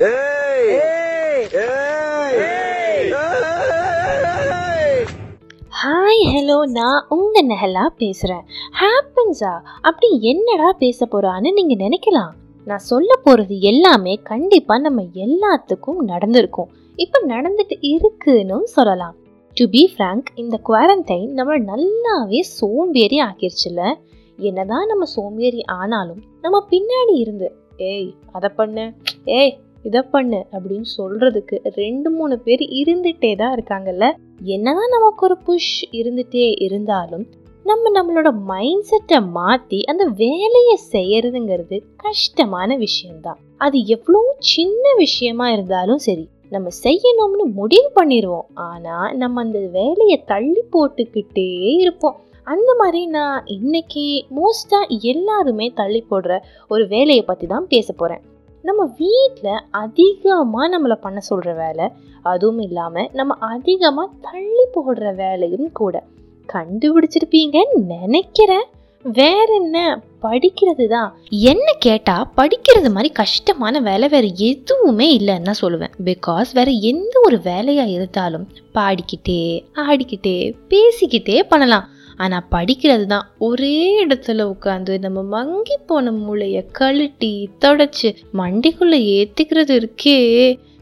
Hi hello நான் உங்க நெஹலா பேசுறேன். ஹாப்பன்ஸா அப்படி என்னடா பேச போறான்னு நீங்க நினைக்கலாம். நான் சொல்ல போறது எல்லாமே கண்டிப்பா நம்ம எல்லாத்துக்கும் நடந்திருக்கும். இப்ப நடந்துட்டு இருக்குன்னு சொல்லலாம். டு பி ஃப்ராங்க் இந்த குவாரண்டைன் நம்ம நல்லாவே சோம்பேறி ஆக்கிருச்சுல என்னதான் நம்ம சோம்பேறி ஆனாலும் நம்ம பின்னாடி இருந்து ஏய் அதை பண்ணு. ஏய் இதை பண்ணு அப்படின்னு சொல்கிறதுக்கு ரெண்டு மூணு பேர் இருந்துகிட்டே தான் இருக்காங்கல்ல? என்னதான் நமக்கு ஒரு புஷ் இருந்துகிட்டே இருந்தாலும் நம்ம நம்மளோட மைண்ட் செட்டை மாற்றி அந்த வேலையை செய்யறதுங்கிறது கஷ்டமான விஷயம்தான். அது எவ்வளோ சின்ன விஷயமா இருந்தாலும் சரி நம்ம செய்யணும்னு முடிவு பண்ணிடுவோம் ஆனால் நம்ம அந்த வேலையை தள்ளி போட்டுக்கிட்டே இருப்போம். அந்த மாதிரி நான் இன்னைக்கு மோஸ்ட்டாக எல்லாருமே தள்ளி போடுற ஒரு வேலையை பற்றி தான் பேச போகிறேன் நம்ம வீட்டில் அதிகமாக நம்மளை பண்ண சொல்கிற வேலை அதுவும் இல்லாமல் நம்ம அதிகமாக தள்ளி போடுற வேலையும் கூட. கண்டுபிடிச்சிருப்பீங்கன்னு நினைக்கிறேன். வேற என்ன? படிக்கிறது தான். என்ன கேட்டால் படிக்கிறது மாதிரி கஷ்டமான வேலை வேற எதுவுமே இல்லைன்னு தான் சொல்லுவேன். பிகாஸ் வேற எந்த ஒரு வேலையாக இருந்தாலும் பாடிக்கிட்டே ஆடிக்கிட்டே பேசிக்கிட்டே பண்ணலாம். ஆனால் படிக்கிறது தான் ஒரே இடத்துல உட்காந்து நம்ம மங்கி போன மூளையை கழட்டி தொடச்சி மண்டிக்குள்ளே ஏற்றிக்கிறது இருக்கே.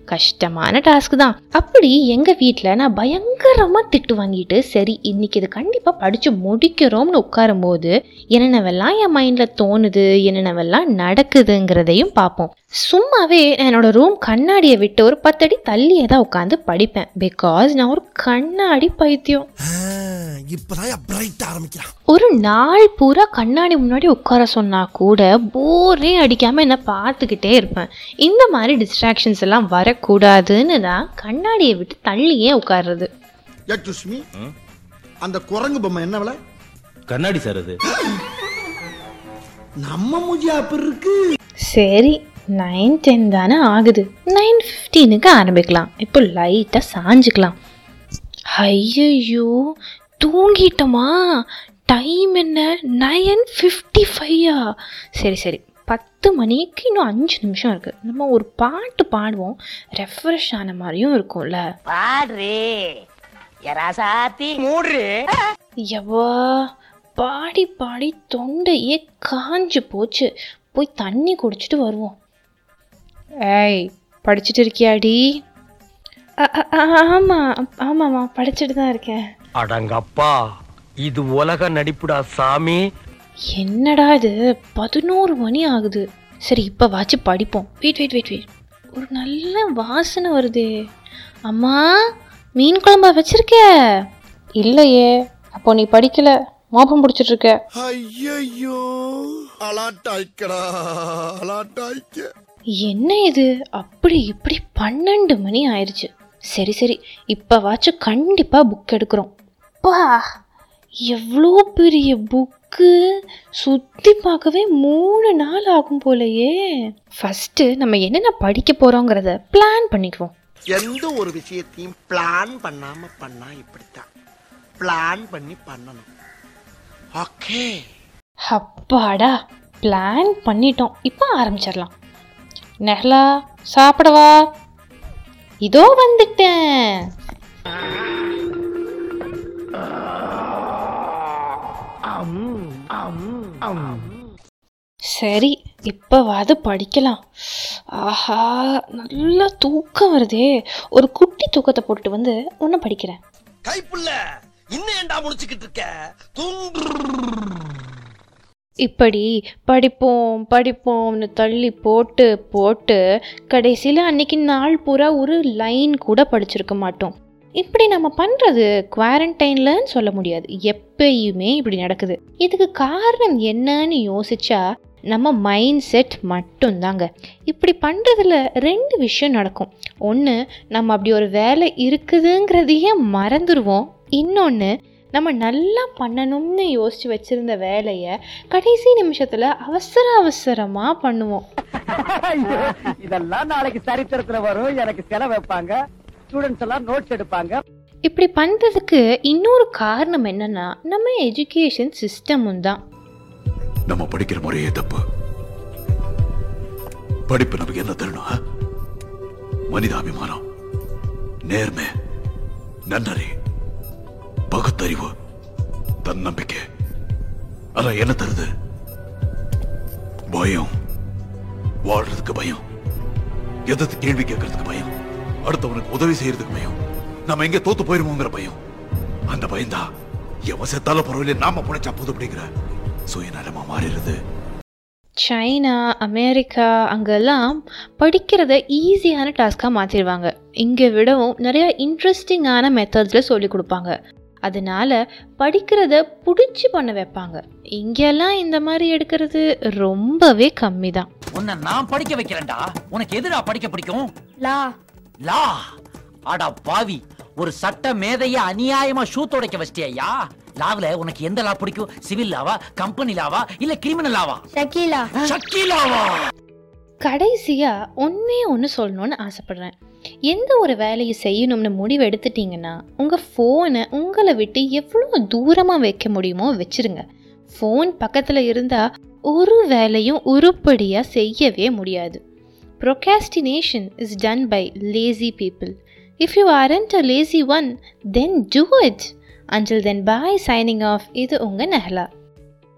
கஷ்டமான டாஸ்க் தான். அப்படி எங்கள் வீட்டில் நான் பயங்கரமாக திட்டு வாங்கிட்டு சரி இன்னைக்கு இது கண்டிப்பாக படித்து முடிக்கிறோம்னு உட்காரும்போது என்னென்னவெல்லாம் என் மைண்டில் தோணுது என்னென்னவெல்லாம் நடக்குதுங்கிறதையும் பார்ப்போம். சும்மாவே என்னோட ரூம் கண்ணாடியை விட்டு ஒரு பத்தடி தள்ளியே தான் உட்காந்து படிப்பேன். பிகாஸ் நான் ஒரு கண்ணாடி பைத்தியம். இப்பதான் பிரைட் ஆரம்பிக்கிறான். ஒரு நாள் பூரா கண்ணாடி முன்னாடி உட்கார சொன்னா கூட போரே அடிக்காம என்ன பார்த்துக்கிட்டே இருப்பேன். இந்த மாதிரி டிஸ்ட்ராக்ஷன்ஸ் எல்லாம் வரக்கூடாதுன்னு தான் கண்ணாடியை விட்டு தள்ளியே உட்கார்றது. சுஷ்மி அந்த குரங்கு பொம்மை என்ன விலை? கண்ணாடி சார் அது. நம்ம மூஜி இருக்கு சரி நைன் டென் தானே ஆகுது. நைன் ஃபிஃப்டீனுக்கு ஆரம்பிக்கலாம். இப்போ லைட்டாக சாஞ்சுக்கலாம். ஐயையோ தூங்கிட்டோமா? டைம் என்ன? நைன் ஃபிஃப்டி ஃபைவா சரி சரி. பத்து மணிக்கு இன்னும் அஞ்சு நிமிஷம் இருக்குது நம்ம ஒரு பாட்டு பாடுவோம். ரெஃப்ரெஷ் ஆன மாதிரியும் இருக்கும்ல. எவ்வா? பாடி பாடி தொண்டையே காஞ்சு போச்சு. போய் தண்ணி குடிச்சிட்டு வருவோம். ஏய் படிச்சுட்டு இருக்கியாடி? அ- அ- அ- ஆமா. ஆமாம்மா படிச்சுட்டு தான் இருக்கேன். அடங்கப்பா. இது உலக நடிப்புடா சாமி. என்னடா இது? பதினோரு மணி ஆகுது. சரி இப்போ வாச்சு படிப்போம். வெயிட் வெயிட் வெயிட் வெயிட் ஒரு நல்ல வாசனை வருதே. அம்மா மீன் குழம்பா வச்சிருக்க? இல்லையே. அப்போ நீ படிக்கல. மோப்பம் பிடிச்சிட்டு இருக்க ஐயோ அலாட்டாய்க்கடா அலாட்டாய்க்க என்ன இது? அப்படி இப்படி பன்னெண்டு மணி ஆயிடுச்சு சரி சரி. இப்போ வாச்சும் கண்டிப்பாக புக் எடுக்கிறோம். பா எவ்வளோ பெரிய புக்கு. சுற்றி பார்க்கவே மூணு நாள் ஆகும் போலயே. ஃபஸ்ட்டு நம்ம என்னென்ன படிக்க போகிறோங்கிறத பிளான் பண்ணிக்குவோம். எந்த ஒரு விஷயத்தையும் பிளான் பண்ணாம பண்ணா இப்படித்தான். பிளான் பண்ணி பண்ணணும். ஓகே அப்பாடா பிளான் பண்ணிட்டோம். இப்போ ஆரம்பிச்சிடலாம். நெஹ்லா சாப்பிடவா? இதோ வந்துட்டேன். சரி இப்போவாது படிக்கலாம். ஆஹா நல்லா தூக்கம் வருதே. ஒரு குட்டி தூக்கத்தை போட்டுட்டு வந்து ஒன்று படிக்கிறேன். கைப்புள்ள இன்னும் ஏன்டா முடிச்சுக்கிட்டு இருக்க? இப்படி படிப்போம் படிப்போம்னு தள்ளி போட்டு போட்டு கடைசியில் அன்னைக்கு நாள் பூரா ஒரு லைன் கூட படிச்சிருக்க மாட்டோம். இப்படி நம்ம பண்ணுறது குவாரண்டைன்லன்னு சொல்ல முடியாது. எப்பயுமே இப்படி நடக்குது. இதுக்கு காரணம் என்னன்னு யோசிச்சா நம்ம மைண்ட் செட் மட்டும்தாங்க. இப்படி பண்ணுறதுல ரெண்டு விஷயம் நடக்கும். ஒன்று நம்ம அப்படி ஒரு வேலை இருக்குதுங்கிறதையே மறந்துடுவோம் இன்னொன்று நம்ம நல்லா பண்ணணும்னு யோசிச்சு வச்சிருந்த வேலையை கடைசி நிமிஷத்தில் அவசர அவசரமாக பண்ணுவோம். இதெல்லாம் நாளைக்கு சரித்திரத்துல வரும். எனக்கு செலவு வைப்பாங்க. ஸ்டூடெண்ட்ஸ் எல்லாம் நோட்ஸ் எடுப்பாங்க. இப்படி பண்ணுறதுக்கு இன்னொரு காரணம் என்னன்னா நம்ம எஜுகேஷன் சிஸ்டமும் தான். நம்ம படிக்கிற முறையே தப்பு. படிப்பு நமக்கு என்ன தரணும் ஆ? மனிதாபிமானம் நேர்மை நன்னறி பகுத்தறிவு தன்னம்பிக்கை. அதான் என்ன தருது? பயம். வாழ்றதுக்கு பயம். எதிர்த்து கேள்வி கேட்கறதுக்கு பயம். அடுத்தவனுக்கு உதவி செய்யறதுக்கு பயம். நம்ம எங்க தோத்து போயிருமோங்கிற பயம். அந்த பயந்தா எவன் செத்தாலும் பரவாயில்ல நாம பிழைச்சா போது அப்படிங்கிற சுயநலமா மாறிடுது. சைனா அமெரிக்கா அங்கெல்லாம் படிக்கிறத ஈஸியான டாஸ்க்காக மாற்றிடுவாங்க இங்கே விடவும் நிறைய இன்ட்ரெஸ்டிங்கான மெத்தட்ஸில் சொல்லி கொடுப்பாங்க. அதனால படிக்கிறத பிடிச்சி பண்ண வைப்பாங்க. இங்கெல்லாம் இந்த மாதிரி எடுக்கிறது ரொம்பவே கம்மி தான் உன்னை நான் படிக்க வைக்கிறேன்டா. உனக்கு எதுடா படிக்க பிடிக்கும்? லா. லா. அடா பாவி ஒரு சட்ட மேதைய அநியாயமா ஷூ துடைக்க வச்சிட்டியா? லாவ்ல உனக்கு எந்த லா பிடிக்கும்? சிவில் லாவா கம்பெனி லாவா இல்ல கிரிமினல் லாவா? ஷக்கீலா. ஷக்கீலாவா? கடைசியாக ஒன்றே ஒன்று சொல்லணும்னு ஆசைப்பட்றேன். எந்த ஒரு வேலையை செய்யணும்னு முடிவு எடுத்துட்டீங்கன்னா உங்கள் ஃபோனை உங்களை விட்டு எவ்வளோ தூரமாக வைக்க முடியுமோ வச்சிருங்க. ஃபோன் பக்கத்தில் இருந்தால் ஒரு வேலையும் உருப்படியாக செய்யவே முடியாது. procrastination is done by lazy people. If you aren't a lazy one then do it. Until then bye signing off இது உங்கள் நெஹ்லா